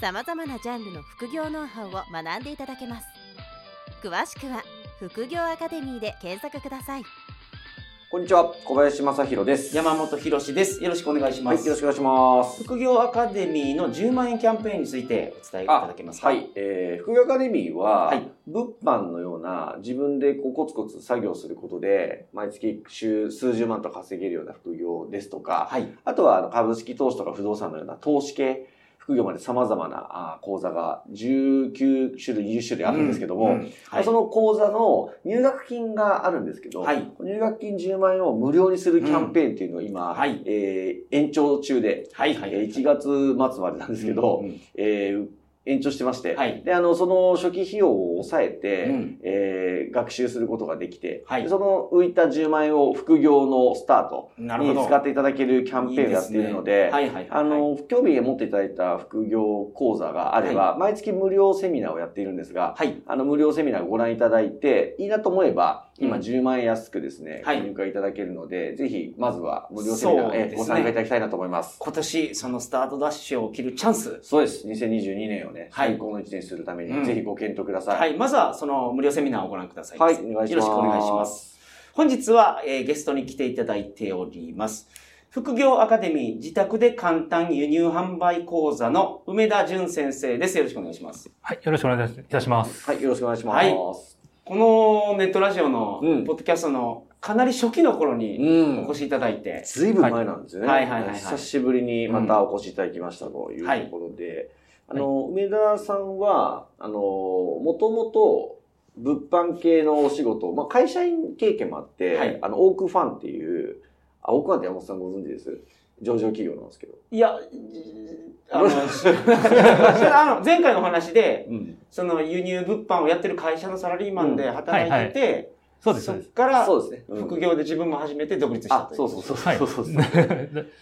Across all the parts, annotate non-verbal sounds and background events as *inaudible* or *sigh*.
さまざまなジャンルの副業ノウハウを学んでいただけます詳しくは「副業アカデミー」で検索くださいこんにちは、小林正弘です。山本博史です。よろしくお願いしまはい、す。よろしくお願いします。副業アカデミーの10万円キャンペーンについてお伝えいただけますか？はい、えー、副業アカデミーは、はい物販のような自分でこうコツコツ作業することで、毎月週数十万と稼げるような副業ですとか、はい。あとはあの株式投資とか不動産のような投資系副業まで様々な講座が19種類、20種類あるんですけども、うんはい。その講座の入学金があるんですけど、はい入学金10万円を無料にするキャンペーンっていうのを今、はいえー延長中で、はい。はい。えー1月末までなんですけど、うんえー延長してまして、はいで、あの、その初期費用を抑えて、うんえー学習することができて、はいでその浮いた10万円を副業のスタート。に使っていただけるキャンペーンをやっているので、はいはいはい。あの、興味を持っていただいた副業講座があれば、毎月無料セミナーをやっているんですが、はい。あの、無料セミナーをご覧いただいて、いいなと思えば、今うん10万円安くですね、はいご入会いただけるので、ぜひ、まずは無料セミナー、そうですねえご参加いただきたいなと思います。今年、そのスタートダッシュを切るチャンス。そうです。2022年をね、はい最高の1年にするために、うんぜひご検討ください。はい。まずは、その無料セミナーをご覧くださいまはい、せ。お願いします。よろしくお願いします。。本日は、えーゲストに来ていただいております。副業アカデミー自宅で簡単輸入販売講座の梅田淳先生です。よろしくお願いします。はい、よろしくお願いいたします。はい、よろしくお願いします。はいこのネットラジオの、うんポッドキャストのかなり初期の頃にうん。お越しいただいて、ずいぶん前なんですよね。はいはいはい久しぶりにまたお越しいただきましたというはいところで、あの、梅田さんは、あの、もともと物販系のお仕事、まあ、会社員経験もあって、はいあの、オークファンっていう、あ、オークファンって山本さんご存知です？上場企業なんですけど。いや、あの、*laughs* あの前回のお話で、うん。その輸入物販をやってる会社のサラリーマンで働いてて、そうです、そうです。っからそうですね。うん副業で自分も始めて独立したあと、いう。そうそうそう。はい。そうそうそう。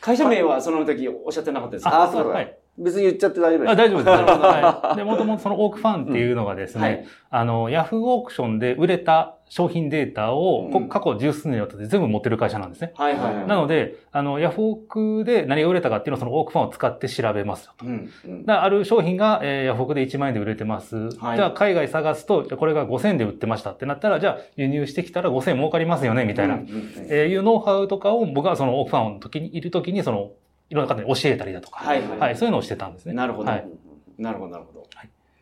会社名はその時おっしゃってなかったですか？あ、そうだ、はい。別に言っちゃって大丈夫です。あ大丈夫です。*laughs* はい。で、もともとそのオークファンっていうのがですね、はいあの、ヤフーオークションで売れた商品データを、こうん過去十数年にわたって全部持ってる会社なんですね。はいはいはい。なので、あの、ヤフオクで何が売れたかっていうのをそのオークファンを使って調べますよと。うん。うんある商品が、えーヤフオクで1万円で売れてます。はいじゃあ海外探すと、これが5000円で売ってましたってなったら、じゃあ輸入してきたら5000円儲かりますよね、みたいな。うんうんえーいうノウハウとかを僕はそのオークファンの時にいる時にそのいろんな方に教えたりだとか、はいはいはい、そういうのをしてたんですね。なるほどはい。なるほど、なるほど。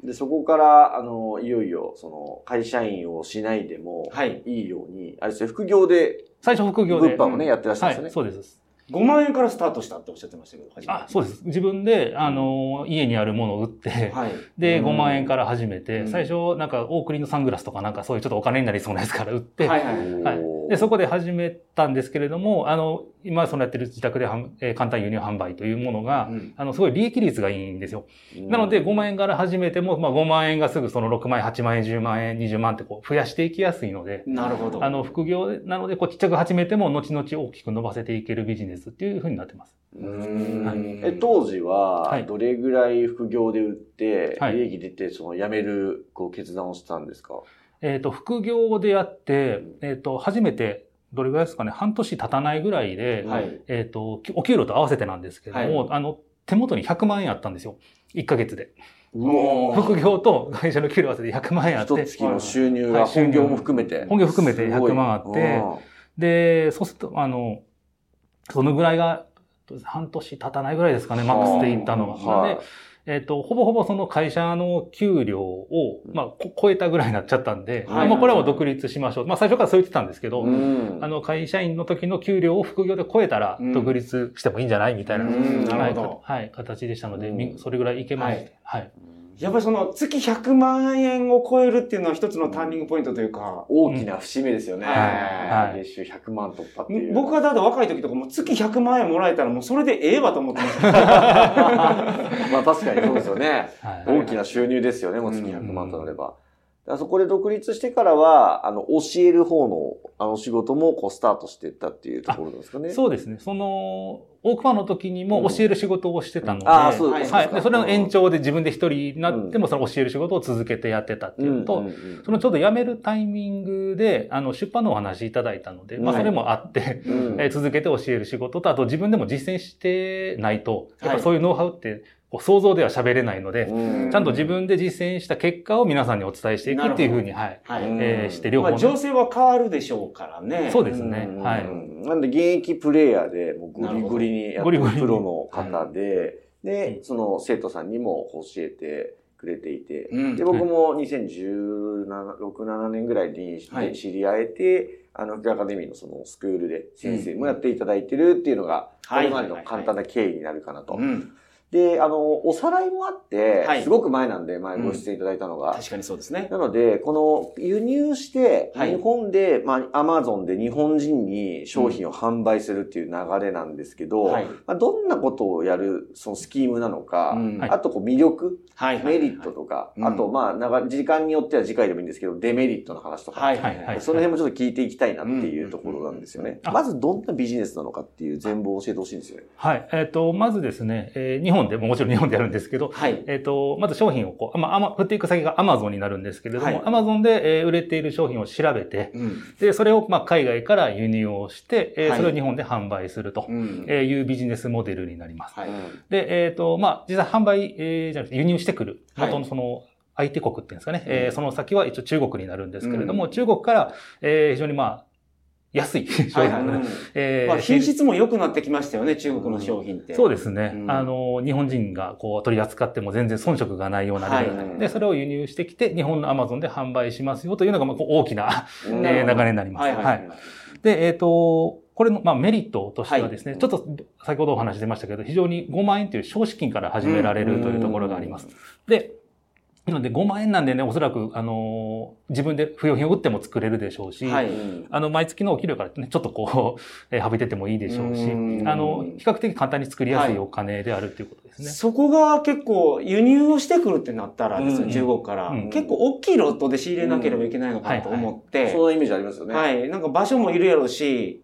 で、そこから、あの、いよいよ、その、会社員をしないでも、はい。いいように、あれですね、副業で、最初副業で。物販をね、やってらっしゃるんはい、ですよね。そうです。5万円からスタートしたっておっしゃってましたけど、あ、そうです。自分で、あの、家にあるものを売って、はい。で、うん。5万円から始めて、うん。最初、なんか、大栗のサングラスとかなんかそういうちょっとお金になりそうなやつから売って、はいはいで、そこで始めたんですけれども、あの、今そのやってる自宅で販えー簡単輸入販売というものが、うん。あの、すごい利益率がいいんですよ。うん。なので、5万円から始めても、まあ、5万円がすぐその6万円、8万円、10万円、20万ってこう増やしていきやすいので、なるほど。あの、副業なので、こうちっちゃく始めても、後々大きく伸ばせていけるビジネスっていうふうになってます。はい。え、当時はは、い。どれぐらい副業で売って、はい。利益出て、その、辞める、こう、決断をしたんですか？えっ、と、副業でやって、えっ、と、初めて、どれぐらいですかね、半年経たないぐらいで、はい。えっ、と、お給料と合わせてなんですけども、あの、手元に100万円あったんですよ。1ヶ月で。副業と会社の給料合わせて100万円あって。一、月の収入がはい本業も含めて。本業含めてすごい。100万あって。で、そうすると、あの、そのぐらいが、半年経たないぐらいですかね、マックスでいったのが。はい。で、えっ、と、ほぼほぼその会社の給料を、まあ、こ超えたぐらいになっちゃったんで、はい。まあ、これはもう独立しましょう。まあ、最初からそう言ってたんですけど、うん。あの、会社員の時の給料を副業で超えたらうん、独立してもいいんじゃないみたいな、うんなはい形でしたので、それぐらいいけまして、はい。やっぱりその月100万円を超えるっていうのは一つのターニングポイントというか、大きな節目ですよね。はい月収100万突破っていう。僕がだって若い時とかも月100万円もらえたらもうそれでええわと思ってました。*laughs* まあ確かにそうですよね。はい大きな収入ですよね、もう月100万となれば。だからそこで独立してからは、あの、教える方の、あの仕事もこうスタートしていったっていうところですかね。そうですね。その、大熊の時にも教える仕事をしてたので、ああ、そうはいですはい。で、それの延長で自分で一人になっても、その教える仕事を続けてやってたっていうのと、うんうんうんそのちょうど辞めるタイミングで、あの、出版のお話いただいたので、まあ、はいそれもあって、うん。えー続けて教える仕事と、あと自分でも実践してないと、やっはい。ぱそういうノウハウって、こう想像では喋れないので、うん。ちゃんと自分で実践した結果を皆さんにお伝えしていくっていうふうに、はい。はい。うん。えーして両方ね。まあ情勢は変わるでしょうからね。そうですね。うん。はい。なんで現役プレイヤーで、もうゴリゴリにやってるプロの方で、うでん、その生徒さんにも教えてくれていて、うん。で、僕も2016、7年ぐらいにはい。知り合えて、あの、アカデミーのそのスクールで先生もやっていただいてるっていうのが、こはい。れまでの簡単な経緯になるかなと。うん。で、あの、おさらいもあって、はいすごく前なんで、前ご出演いただいたのが、確かにそうですね。なので、この輸入して、はい日本で、まあ、アマゾンで日本人に商品を販売するっていう流れなんですけど、はい。まあ、どんなことをやる、そのスキームなのか、うんはいあとこう魅力、はい。メリットとか、うんあと、まあ、長時間によっては次回でもいいんですけど、デメリットの話とか、はい。はいはいその辺もちょっと聞いていきたいなっていうところなんですよね。うんまずどんなビジネスなのかっていう全貌を教えてほしいんですよね。はい。えっ、と、まずですね、えー日本でももちろん日本でやるんですけど、はい。えっ、と、まず商品をこう、まあ、振っていく先が Amazon になるんですけれどはいも、Amazon で、えー売れている商品を調べて、うん。で、それを、まあ、海外から輸入をして、えーはいそれを日本で販売すると、いうビジネスモデルになります。はい。で、えっ、と、まあ、実際販売、えーじゃなくて輸入してくる、はい元のその、相手国っていうんですかね、えーうんその先は一応中国になるんですけれども、うん中国から、えー非常にまあ、安い *laughs* 商はい品。え品質も良くなってきましたよね、中国の商品って。そうですね。うんあの、日本人がこう取り扱っても全然遜色がないようなレベルで、はいで、それを輸入してきて、日本のアマゾンで販売しますよというのが、まあ、大きな、うんえー流れになります。はいはいはい。で、えっ、と、これの、まあ、メリットとしてはですね、はいちょっと先ほどお話し出ましたけど、非常に5万円という少資金から始められるというところがあります。で、なので5万円なんでね、おそらく、あの自分で不要品を売っても作れるでしょうし、はい。うんあの、毎月のお給料からね、ちょっとこう、*laughs* えー、省いててもいいでしょうし、うん。あの、比較的簡単に作りやすいお金であるということですね。そこが結構輸入をしてくるってなったらですね、うん中国から、うん結構大きいロットで仕入れなければいけないのかなと思って、そのイメージありますよね。はい。なんか場所もいるやろうし、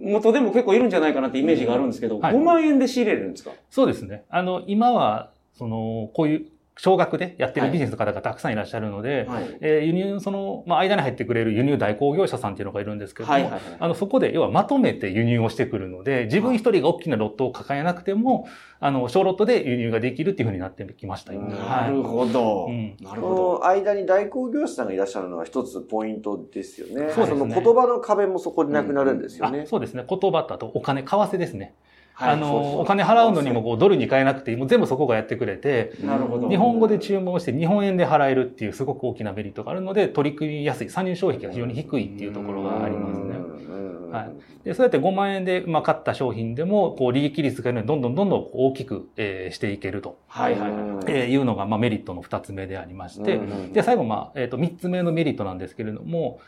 元でも結構いるんじゃないかなってイメージがあるんですけど、はい。5万円で仕入れるんですか？そうですね。あの、今は、その、こういう少額でやってるビジネスの方がたくさんいらっしゃるので、はい。えー輸入、その、まあ、間に入ってくれる輸入代行業者さんっていうのがいるんですけども、はいはいはい。あの、そこで、要はまとめて輸入をしてくるので、自分一人が大きなロットを抱えなくても、あの、小ロットで輸入ができるっていうふうになってきました、今。うんなはいるほど。うんなるほど。この間に代行業者さんがいらっしゃるのは一つポイントですよね。そうですねの言葉の壁もそこでなくなるんですよね。あそうですね。言葉とあとお金、為替ですね。はい。あの、お金払うのにもこうドルに変えなくてもう全部そこがやってくれて、なるほど。日本語で注文して日本円で払えるっていうすごく大きなメリットがあるので、取り組みやすい、参入障壁が非常に低いっていうところがありますね。ねはい。で、そうやって5万円で、まあ、買った商品でも、こう、利益率がどんどんどんどん大きく、えーしていけると、はいはいはい。えーいうのが、まあ、メリットの2つ目でありまして、うんで、最後、まあ、えっ、と、3つ目のメリットなんですけれども、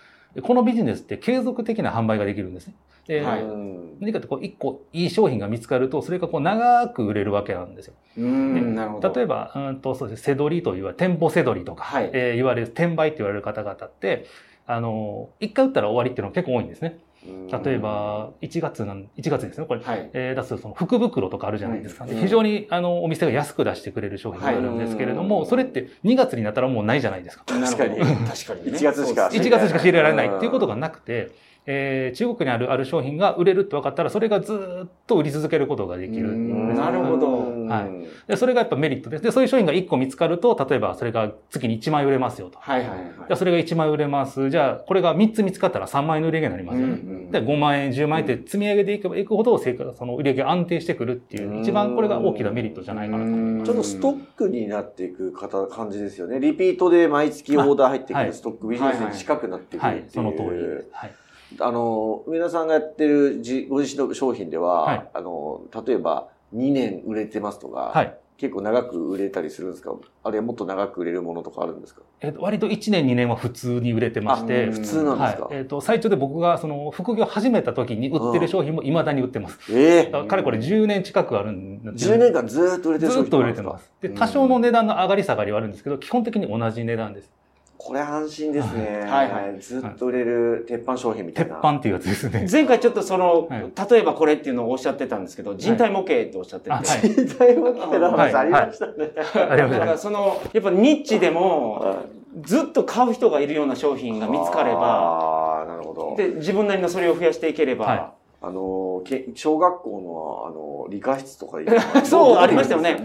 このビジネスって継続的な販売ができるんですね。で、はいうん何かってこう、一個いい商品が見つかると、それがこう、長く売れるわけなんですよ。うーん、なるほど。例えば、うんと、そうです。背取りという店舗背取りとか、はいえー言われる、転売って言われる方々って、あの、一回売ったら終わりっていうのが結構多いんですね。例えば、1月なん、1月ですね、これ。はい。えー出すその福袋とかあるじゃないですか、うん非常にあのお店が安く出してくれる商品があるんですけれども、はいそれって2月になったらもうないじゃないですか。確かになるほど確かにね。1月しかそうですね1月しか仕入れられないっていうことがなくて、えー中国にあるある商品が売れるって分かったら、それがずーっと売り続けることができる。うんなるほどはいでそれがやっぱメリットです。で、そういう商品が1個見つかると、例えばそれが月に1万円売れますよと。はいはいはい。じゃあそれが1万円売れます。じゃあこれが3つ見つかったら3万円の売り上げになりますよね。うんうんで、5万円、10万円って積み上げていけばいくほど、その売り上げが安定してくるっていう、一番これが大きなメリットじゃないかなと思います。ちょっとストックになっていく方感じですよね。リピートで毎月オーダー入ってくあはいるストックビジネスに近くなってくるっていう。はい、その通りです。はい。あの、上田さんがやってるじご自身の商品では、はいあの、例えば2年売れてますとか、はい。結構長く売れたりするんですか？あるいはもっと長く売れるものとかあるんですか？えっと、割と1年2年は普通に売れてまして、あ普通なんですか、はい。えっ、と、最初で僕がその副業始めた時に売ってる商品も未だに売ってます。ええだかれこれ10年近くあるんで10年間ずーっと売れてるずっと売れてます。で、多少の値段の上がり下がりはあるんですけど、基本的に同じ値段です。これ安心ですね。はい。はい。ずっと売れる鉄板商品みたいな。鉄板っていうやつですね。前回ちょっとその、はい。例えばこれっていうのをおっしゃってたんですけど、人体模型っておっしゃってて、あはい。時代は来てた話ありましたね。ありましただからその、やっぱニッチでも、はい。ずっと買う人がいるような商品が見つかれば、ああ、なるほど。で、自分なりのそれを増やしていければ、はあの、け小学校の、あの、理科室とかで *laughs* そうありましたよね。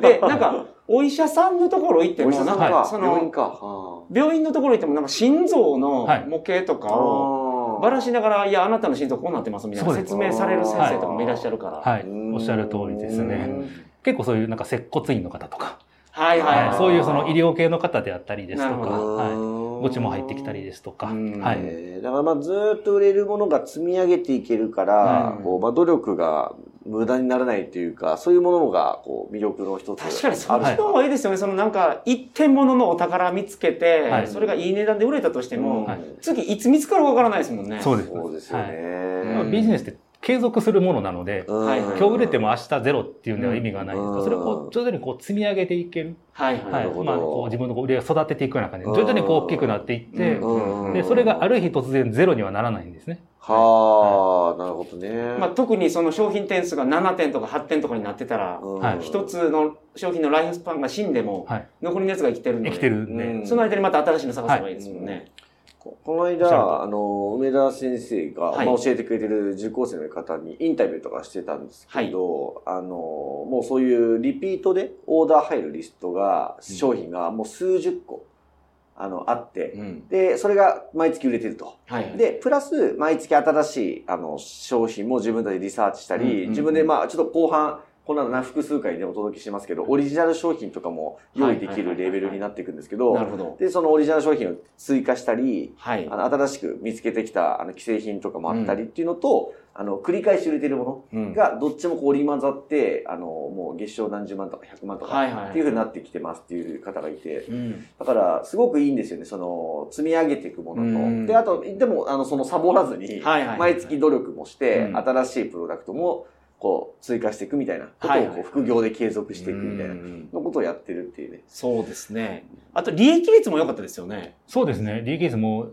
で、なんか、お医者さんのところ行っても、なんか、その、病院か。あ。病院のところ行っても、なんか心臓のはい模型とかあを、ばらしながら、いや、あなたの心臓こうなってますみたいな説明される先生とかもいらっしゃるから。はい。おっしゃる通りですね。結構そういうなんか接骨院の方とか、はいはいはい。はい。そういうその医療系の方であったりですとか、なるほはい。ごご注文入ってきたりですとか、うんはい。えーだからまあずーっと売れるものが積み上げていけるから、うんこうまあ努力が無駄にならないというか、そういうものがこう魅力の一つ確かにそあるっちの方がいいですよね。そのなんか、一点物のお宝見つけて、はいそれがいい値段で売れたとしても、はい次いつ見つかるかわからないですもんね。そうです。そうですよね。ビジネスって継続するものなので、うんはい今日売れても明日ゼロっていうんでは意味がないですか？ら、うんそれをこう徐々にこう積み上げていける。はいは。はいまあ、こう自分のこう売り上げを育てていくような感じで、うん徐々にこう大きくなっていって、で、それがある日突然ゼロにはならないんですね。はあ、なるほどね。まあ、特にその商品点数が7点とか8点とかになってたら、一つの商品のライフスパンが死んでも、はい。残りのやつが生きてるんで。生きてるんで。うんその間にまた新しいの探せばいいですもんね。ここの間、あの、梅田先生が、はいまあ、教えてくれてる受講生の方にインタビューとかしてたんですけど、あの、もうそういうリピートでオーダー入るリストが、商品がもう数十個、あの、あって、うん。で、それが毎月売れてると。はいはい。で、プラス、毎月新しい、あの、商品も自分たちでリサーチしたり、うんうんうん自分で、まあ、ちょっと後半、こんなのな複数回でお届けしますけど、オリジナル商品とかも用意できるレベルになっていくんですけど、なるほど。で、そのオリジナル商品を追加したり、はいあ。の新しく見つけてきたあの既製品とかもあったりっていうのと、あの繰り返し売れてるもうんのがどっちもこう織り交ざって、あのもう月賞何十万とか100万とか。っていうふうになってきてますっていう方がいて、うん。だからすごくいいんですよね、その積み上げていくもうんのと。で、あと、でもあのそのサボらずに。毎月努力もして、うん新しいプロダクトもこう追加していくみたいなことを副業で継続していくみたいなうんのことをやってるっていうね。そうですね。あと、利益率も良かったですよね。そうですね。利益率も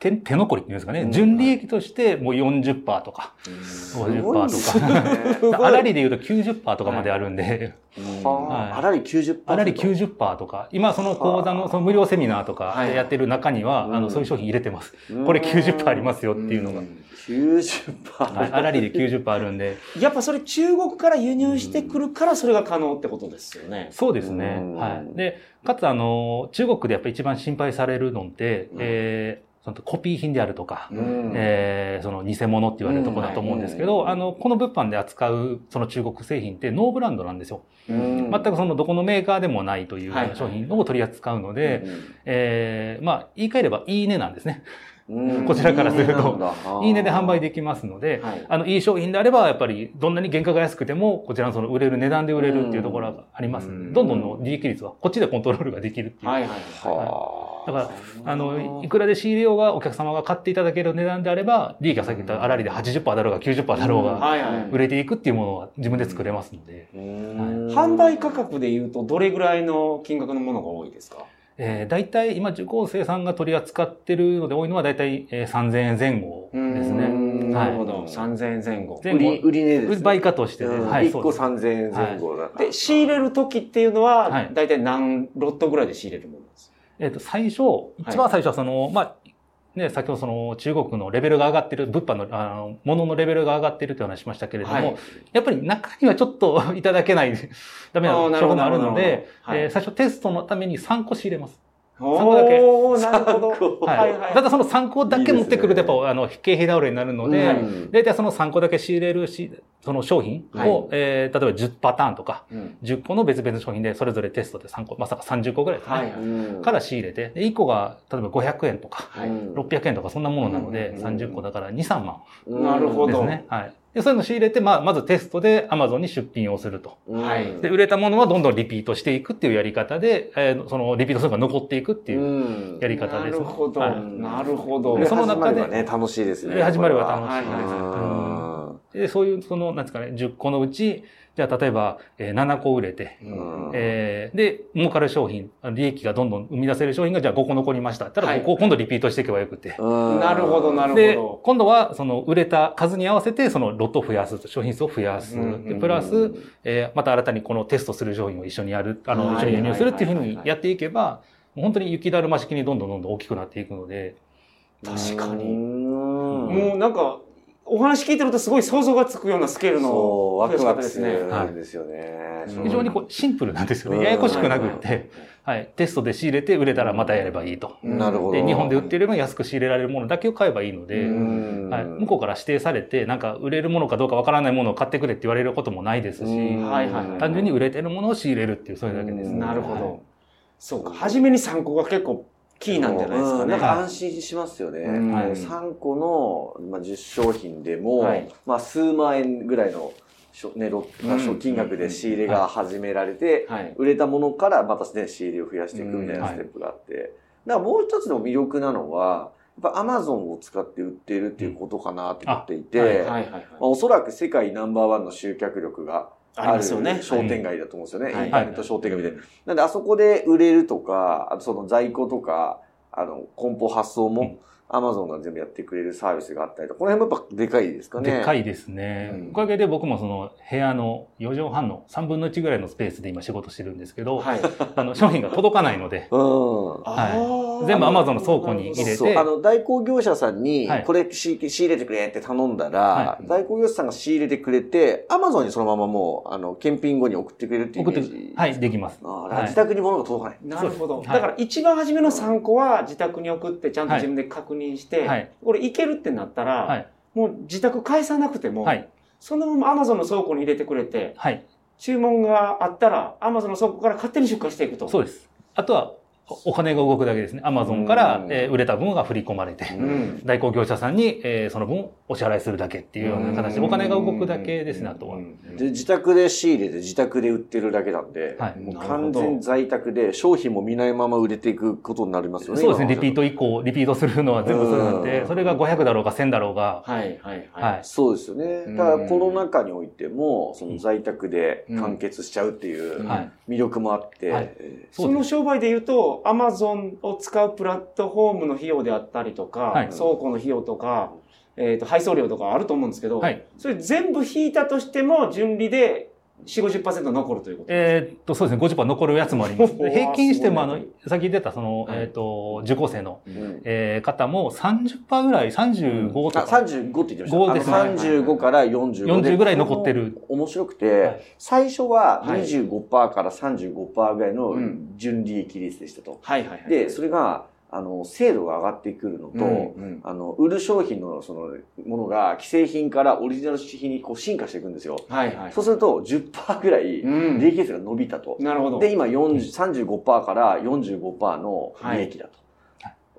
手手残りっていうんですかね。うん純利益としてもう40%とか、すごいです50%ねとか。*laughs* 粗利で言うと90%とかまであるんで、ははいあ、あらり90%。粗利90%とか、今その講座のその無料セミナーとかやってる中には、うんあの、そういう商品入れてます。これ90%ありますよっていうのが。90%。はい、粗利で90%あるんで、やっぱそれ中国から輸入してくるからそれが可能ってことですよね。そうですねうん。はい。で、かつあの、中国でやっぱり一番心配されるのって、うんえーそのコピー品であるとか、うんえーその偽物って言われるところだと思うんですけど、うんあの、この物販で扱うその中国製品ってノーブランドなんですよ。うん全くそのどこのメーカーでもないという商品を取り扱うので、えーまあ、言い換えればいいねなんですね。うん。こちらからすると。いいねで販売できますので、はい。あの、いい商品であれば、やっぱり、どんなに原価が安くても、こちらのその売れる値段で売れるっていうところがあります。ので、うん。どんどんの利益率はこっちでコントロールができるっていう。はいはい。はあだから、あの、いくらで仕入れようがお客様が買っていただける値段であれば、利益がさっき言った粗利で80%だろうが90%だろうが、はいはい。売れていくっていうものは自分で作れますので、うん。販売価格で言うとどれぐらいの金額のものが多いですか？えー、大体今受講生さんが取り扱ってるので多いのは大体、えー、3000円前後ですうね。んなるほど。はい3000円前後。前売り、売り値ですね。売価としてね、うんはい、1個そうです。3000円前後だで、仕入れる時っていうのは、はい大体何ロットぐらいで仕入れるものですえっ、と、最初、一番最初はその、まあ、ね、先ほどその中国のレベルが上がってる、物販の、あの、もののレベルが上がってるという話しましたけれども、はい。やっぱり中にはちょっと *laughs* いただけない、ダメな商品もあるので、はい。えー最初テストのために3個仕入れます。おそこだけ。ーなるほど。はい。ただその3個だけ持ってくると、やっいいですね。ぱ、あの、経費倒れになるので、大体その3個だけ仕入れるし、その商品を、はい。えー例えば10パターンとか、うん。10個の別々の商品でそれぞれテストで3個、まさか30個ぐらいですね。はい。はいうん。から仕入れて、で1個が例えば500円とか、はい。うん600円とかそんなものなので、うん。30個だから2、3万なるほど。ですね。はい。で、そういうの仕入れて、まあ、まずテストで Amazon に出品をすると。うんはい。で、売れたものはどんどんリピートしていくっていうやり方で、えーそのリピート数が残っていくっていううん。やり方です、なるほど、はいなるほど。でその中でね、楽しいですね。で始まりはこ楽しいはいはいで、そういう、その、なんですかね、10個のうち、じゃあ例えば、えー7個売れて、うんえーで、儲かる商品、利益がどんどん生み出せる商品がじゃあ5個残りました。ただはい5個を今度リピートしていけばよくて。うんなるほど、なるほでど、。今度はその売れた数に合わせてそのロットを増やす、商品数を増やす。うんでプラス、えーまた新たにこのテストする商品を一緒にやる、あの、はい一緒に輸入するっていうふうにやっていけば、本当に雪だるま式にどんどんどんどん大きくなっていくので、確かに。うんもうなんか、お話聞いてるとすごい想像がつくようなスケールのワクワクすですね。るんですよね。うん非常にこうシンプルなんですよね。うんややこしくなくっはいて、はい。テストで仕入れて売れたらまたやればいいと。うんなるほど。で、日本で売っていれば安く仕入れられるものだけを買えばいいので、うんはい、向こうから指定されて、なんか売れるものかどうかわからないものを買ってくれって言われることもないですし、うんはいはいはい単純に売れてるものを仕入れるっていう、それだけです。うんなるほど。そうか。初めに3個が結構キーなんじゃないですかね。うん。なんか安心しますよね。うん。はい3個の、まあ、10商品でも、はい。まあ、数万円ぐらいのね、金額で仕入れが始められて、はい。売れたものからまたね、仕入れを増やしていくみたいなうんステップがあって、だからもう一つの魅力なのは、やっぱアマゾンを使って売っているっていうことかなと思っていて、おそらく世界ナンバーワンの集客力があるますよね。商店街だと思うんですよね。はいインターネット商店街みたいな。なんで、あそこで売れるとか、あとその在庫とか、あの、梱包発送うんも、アマゾンが全部やってくれるサービスがあったりとか、この辺もやっぱでかいですかね。い。でかいですね、うんおかげで僕もその部屋の4畳半の3分の1ぐらいのスペースで今仕事してるんですけど、はい。あの商品が届かないので、うん。はい全部 Amazon の倉庫に入れてそう、あの、代行業者さんにはい、これ仕仕入れてくれって頼んだら、はい代行業者さんが仕入れてくれて、アマゾンにそのままもう、あの、検品後に送ってくれるっていうイメ送ってージ。はい、できます。あはい自宅に物が届かない。なるほど。はいだから一番初めの3個は自宅に送ってちゃんと自分で確認して、はいこれいけるってなったら、はいもう自宅返さなくても、はい。そのまま Amazon の倉庫に入れてくれて、はい。注文があったら Amazon の倉庫から勝手に出荷していくと。そうです。あとは、おお金が動くだけですね。アマゾンからう、んえー売れた分が振り込まれて、うん。代行業者さんに、えーその分お支払いするだけっていうような形で、お金が動くだけですね、あとは。で、自宅で仕入れて自宅で売ってるだけなんで、はいもう完全在宅で商品も見ないまま売れていくことになりますよね。そうですね、リ今ピート以降、リピートするのは全部それなんうで、んそれが500だろうが1000だろうが、はいはいはい。はい。そうですよね。うんだからコロナ禍においても、その在宅で完結しちゃうっていう。魅力もあって、その商売で言うと、Amazon を使うプラットフォームの費用であったりとか、はい倉庫の費用とか、えっ、と、配送料とかあると思うんですけど、はい。それ全部引いたとしても、純利で4、50%残るということえーっと、そうですね、50%残るやつもあります。平均しても、あのすごい、さっき出た、その、はいえーっと、受講生の、うんえー方も30%ぐらい、35とあか、35って言ってま5ですねした。あの35から45で。40ぐらい残ってる。面白くて、はい最初ははい25%から35%ぐらいのうん純利益率でしたと。はいはいはい。で、それが、あの、精度が上がってくるのと、うんうんあの、売る商品のそのものが既製品からオリジナル品にこう進化していくんですよ。はいはい。そうすると10%ぐらいうん利益率が伸びたと。なるほど。で、今40 35%から45%の利益だと。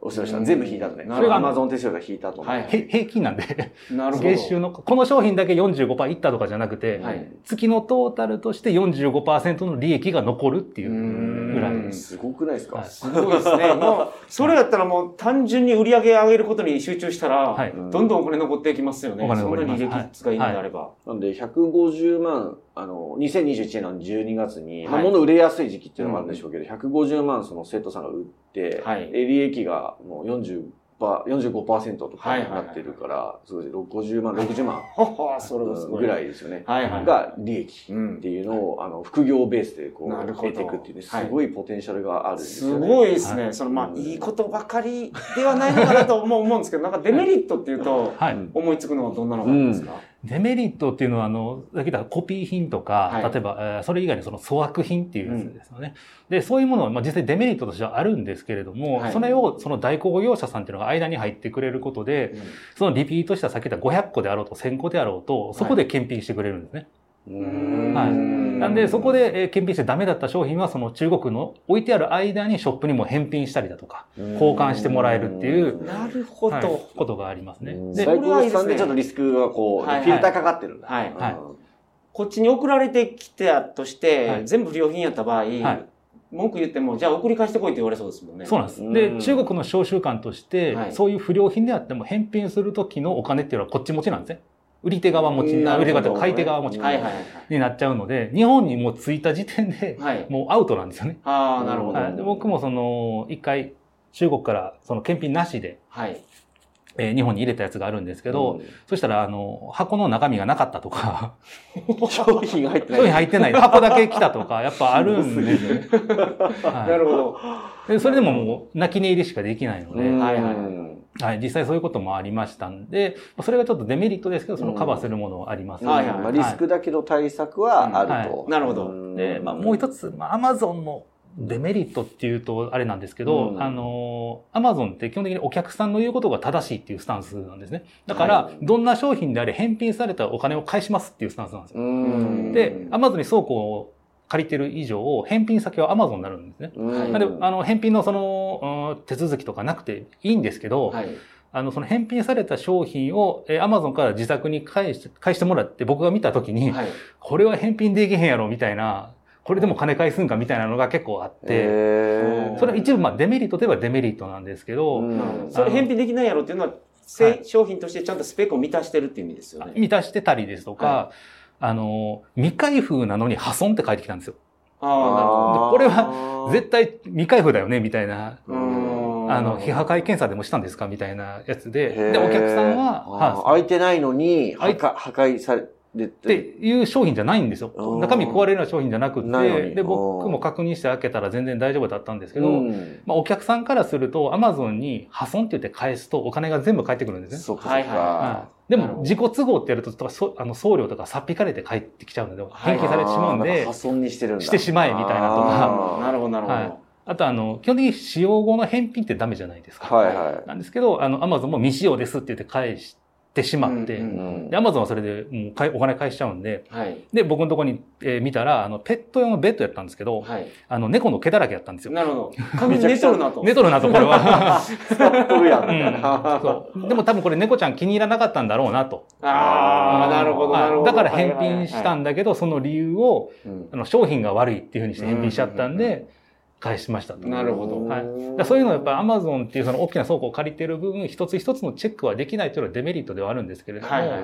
おっしゃいました。うん全部引いたとね。なそれがるほど Amazon 手数料が引いたと。はいへ平均なんで、なるほど。月収の、この商品だけ45%いったとかじゃなくて、はい月のトータルとして45%の利益が残るっていうぐらいうん。すごくないですか、はい。すごいですね。もう、それやったらもう単純に売り上げ上げることに集中したら、はい。どんどんお金残っていきますよね。お金残ります。そんなに利益がいいのであれば。なんで、150万、あの、2021年の12月に、まあ、はい物売れやすい時期っていうのもあるんでしょうけど、150万その生徒さんが売って、はい。で利益がもう40%、45%とかになってるから、そうですね、50万、60万。*laughs* ぐらいですよね。はいはい。が利益うんっていうのを、あの、副業ベースでこう、得ていくっていうね、すはいごいポテンシャルがあるんですよね。すごいですね。はいその、まあ、うんいいことばかりではないのかなと思う思うんですけど、なんかデメリットっていうと、思いつくのはどんなのがあるんですか、デメリットっていうのは、あの、さっき言ったコピー品とか、はい例えば、えーそれ以外にその粗悪品っていうやつですよね。で、そういうものは、まあ、実際デメリットとしてはあるんですけれども、はいそれをその代行業者さんっていうのが間に入ってくれることで、そのリピートしたさっき言った500個であろうと1000個であろうと、そこで検品してくれるんですね。はい。なんで、そこでえー検品してダメだった商品は、その中国の置いてある間にショップにも返品したりだとか、交換してもらえるっていうなるほど。はいことがありますね。で、最高さんでちょっとリスクがこう、はいフィルターかかってるんだ。はいはい。こっちに送られてきたとして、はい。全部不良品やった場合、はい。文句言っても、じゃあ送り返してこいって言われそうですもんね。そうなんです。うん。で、中国の商習慣として、はい。そういう不良品であっても返品するときのお金っていうのはこっち持ちなんですね。売り手側持ち、売り手側買い手側持ちはいはいはい。になっちゃうので、日本にもう着いた時点で、はい。*laughs* もうアウトなんですよね。ああ、なるほど。はい、で僕もその、一回、中国からその検品なしで、はい。えー日本に入れたやつがあるんですけど、そしたら、あの、箱の中身がなかったとか、*laughs* 商品が入ってない。商品入ってない、箱だけ来たとか、やっぱあるんですよね。はいなるほど。でそれでももう、泣き寝入りしかできないので、うんはいはいはい、実際そういうこともありましたんで、まあそれがちょっとデメリットですけど、そのカバーするものはあります、はいはい。まあ、リスクだけど対策はあると。なるほど。うん。で、まあ、もう一つ、まあ、アマゾンのデメリットっていうとあれなんですけど、うん。あの、アマゾンって基本的にお客さんの言うことが正しいっていうスタンスなんですね。だから、はい。どんな商品であれ返品されたお金を返しますっていうスタンスなんですよ。うん。で、アマゾンに倉庫を借りてる以上、返品先はアマゾンになるんですね。うんなんで、あの、返品のその、うん手続きとかなくていいんですけど、はい。あの、その返品された商品を、えー、アマゾンから自宅に返して、返してもらって僕が見たときに、はい。これは返品できへんやろみたいな、これでも金返すんかみたいなのが結構あって、それは一部まあデメリットといえばデメリットなんですけど、それ返品できないやろっていうのは、せはい商品としてちゃんとスペックを満たしてるっていう意味ですよね。満たしてたりですとか、はあの、未開封なのに破損って書いてきたんですよ。あこれは絶対未開封だよねみたいな、あの、非破壊検査でもしたんですかみたいなやつへで、ー。で、お客さんは、はい。開いてないのに破壊破壊されてっていう商品じゃないんですよう。ん中身壊れるような商品じゃなくて、で、僕も確認して開けたら全然大丈夫だったんですけど、うんまあ、お客さんからすると、アマゾンに破損って言って返すとお金が全部返ってくるんですね。そっかそっはいはか。でも、自己都合ってやると、とかそあの送料とかさっぴかれて返ってきちゃうので、返金されてしまうんで破、損にしてるんだ。してしまえみたいなとかなるほど、なるほど。はいあと、あの、基本的に使用後の返品ってダメじゃないですか。はいはい。なんですけど、あの、アマゾンも未使用ですって言って返してしまって、アマゾンはそれでもうかいお金返しちゃうんで、はい。で、僕のところに、えー見たら、あの、ペット用のベッドやったんですけど、はい。あの、猫の毛だらけやったんですよ。なるほど。髪寝とるなと。寝とるなと、これは。使っとるやん、みたいうんな。そう。でも多分これ猫ちゃん気に入らなかったんだろうなと。ああ、なるほど、はいなるほど。だから返品したんんだけど、その理由を、うんあの商品が悪いっていうふうにして返品しちゃったんで、返しましたと。なるほどはいだそういうのはやっぱアマゾンっていうその大きな倉庫を借りてる分、一つ一つのチェックはできないというのはデメリットではあるんですけれども、はいはい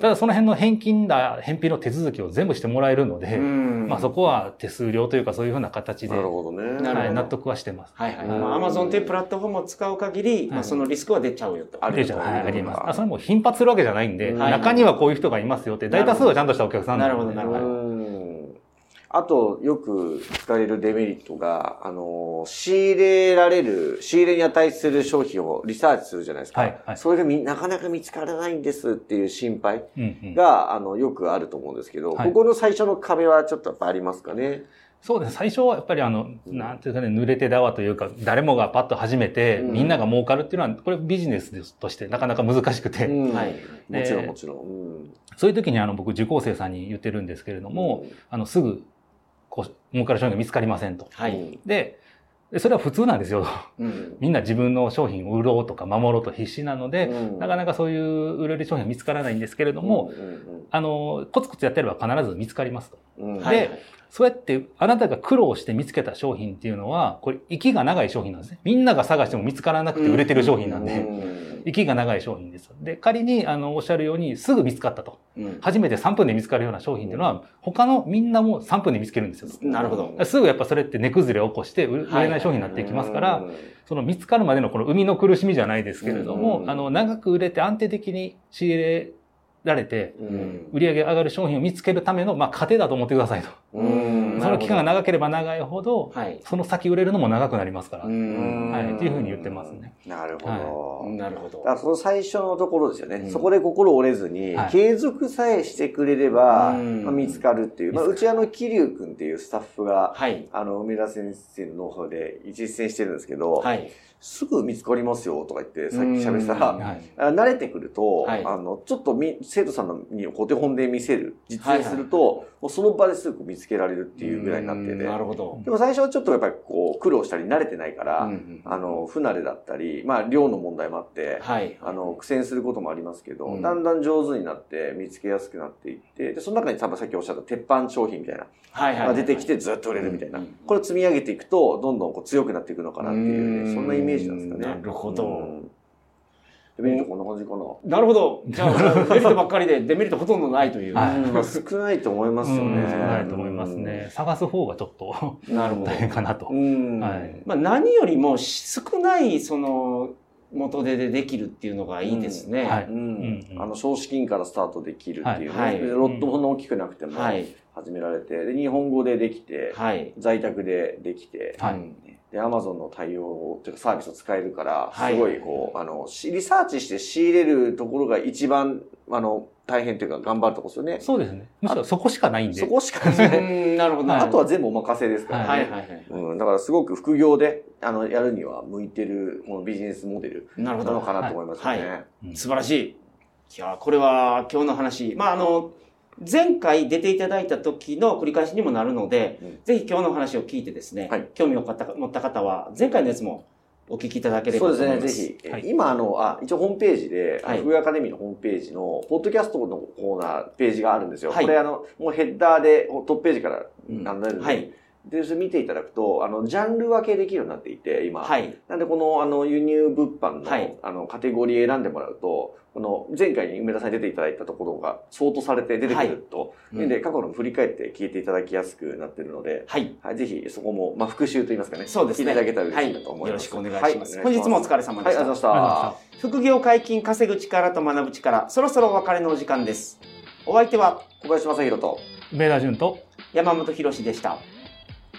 ただその辺の返金だ、返品の手続きを全部してもらえるので、うんまあそこは手数料というかそういうふうな形で、なるほどね。はい、納得はしてます。はいはい。アマゾンというプラットフォームを使う限り、まあ、はいそのリスクは出ちゃうよと。あるでじゃあはい、あります。あそれも。も頻発するわけじゃないんで、はい中にはこういう人がいますよって、大多数はちゃんとしたお客さんなんで。なるほどなるほどうんあと、よく聞かれるデメリットが、あの、仕入れられる、仕入れに値する商品をリサーチするじゃないですか。はいはい。それがみなかなか見つからないんですっていう心配うんうん。が、あの、よくあると思うんですけど、はい。ここの最初の壁はちょっとやっぱありますかね？そうです。最初はやっぱりあの、なんていうかね、濡れてだわというか、誰もがパッと始めて、うん。みんなが儲かるっていうのは、これビジネスとしてなかなか難しくて、うん。はい。もちろんでもちろん。そういう時にあの、僕受講生さんに言ってるんですけれども、あの、すぐ、こう、儲かる商品が見つかりませんと。はい。で、でそれは普通なんですよ。うん。*laughs* みんな自分の商品を売ろうとか守ろうと必死なので、うんなかなかそういう売れる商品が見つからないんですけれども、あの、コツコツやってれば必ず見つかりますと。うんうんうんはい。でそうやってあなたが苦労して見つけた商品っていうのは、これ、息が長い商品なんですね。みんなが探しても見つからなくて売れてる商品なんで、うん息が長い商品です。で、仮に、あの、おっしゃるように、すぐ見つかったと。うん初めて3分で見つかるような商品っていうのは、他のみんなも3分で見つけるんですよ。なるほど。すぐやっぱそれって値崩れを起こして売売れない商品になっていきますから、その見つかるまでのこの生みの苦しみじゃないですけれども、うんあの、長く売れて安定的に仕入れられて、うん売り上げ上がる商品を見つけるための、まあ、糧だと思ってくださいと。うんその期間が長ければ長いほど、はい。その先売れるのも長くなりますから。うんはいっていうふうに言ってますね。なるほど。なるほどだからその最初のところですよね。うんそこで心折れずに、はい継続さえしてくれれば、うんまあ、見つかるっていう。まあ、うちあの、桐生くんっていうスタッフが、はい。あの、梅田先生のノウハウで実践してるんですけど、はい。すぐ見つかりますよとか言って、さっき喋ってたら、はい。あ慣れてくると、はいあの、ちょっとみ生徒さんのにお手本で見せる、実演すると、もうその場ですぐ見つけられるっていうぐらいになってうんて。なるほど。でも最初はちょっとやっぱりこう、苦労したり慣れてないから、うんあの、不慣れだったり、まあ、量の問題もあって、はい。あの、苦戦することもありますけど、うんだんだん上手になって見つけやすくなっていって、で、その中に多分さっきおっしゃった鉄板商品みたいな、はいはい。が出てきてずっと売れるみたいな。うんこれを積み上げていくと、どんどんこう強くなっていくのかなっていううんね、そんなイメージなんですかね。なるほどうん。デメリットこんな感じかな。なるほど。じゃあ、メリットばっかりで *laughs* デメリットほとんどないという。はい少ないと思いますようんね。少ないと思いますね。探す方がちょっとなるほど大。変かなとう。ん。はいまあ、何よりも少ない、その、元手でできるっていうのがいいですね。あの、少資金からスタートできるっていういはいでロットも大きくなくてもはい。始められて、で、日本語でできて、はい。在宅でできて、で、アマゾンの対応というかサービスを使えるから、はいすごいこう、あの、しリサーチして仕入れるところが一番、あの、大変というか頑張るところですよね。そうですね。むしろそこしかないんで。そこしかない。*laughs* うんなるほど。はいあとは全部お任せですからね。はいはいはい。うん、だからすごく副業で、あの、やるには向いてる、このビジネスモデルなのかなと思いますよね。はいうん素晴らしい。いや、これは今日の話。まあ、あの、前回出ていただいた時の繰り返しにもなるので、うんぜひ今日の話を聞いてですね、はい興味を持った方は、前回のやつもお聞きいただければそうでと思います。すね、ぜひ。はい今、あの、あ、一応ホームページで、はい福井アカデミーのホームページの、ポッドキャストのコーナー、ページがあるんですよ。はいこれ、あの、もうヘッダーで、トップページから、うんるんで、はい。で、それ見ていただくと、あの、ジャンル分けできるようになっていて、今。はい。なんで、この、あの、輸入物販の、はいあの、カテゴリー選んでもらうと、この、前回に梅田さんに出ていただいたところが、相当されて出てくると、うんで、過去の振り返って聞いていただきやすくなってるので、はい。はい、ぜひ、そこも、まあ、復習といいますかね。そうですね。聞いていただけたら嬉しいなと思はい。よろます。しくお願いします。は本日もお疲れ様でした。ございましありがとうございまた。副業解禁、稼ぐ力と学ぶ力、そろそろお別れのお時間です。お相手は小林正宏と、梅田淳と、山本博史でした。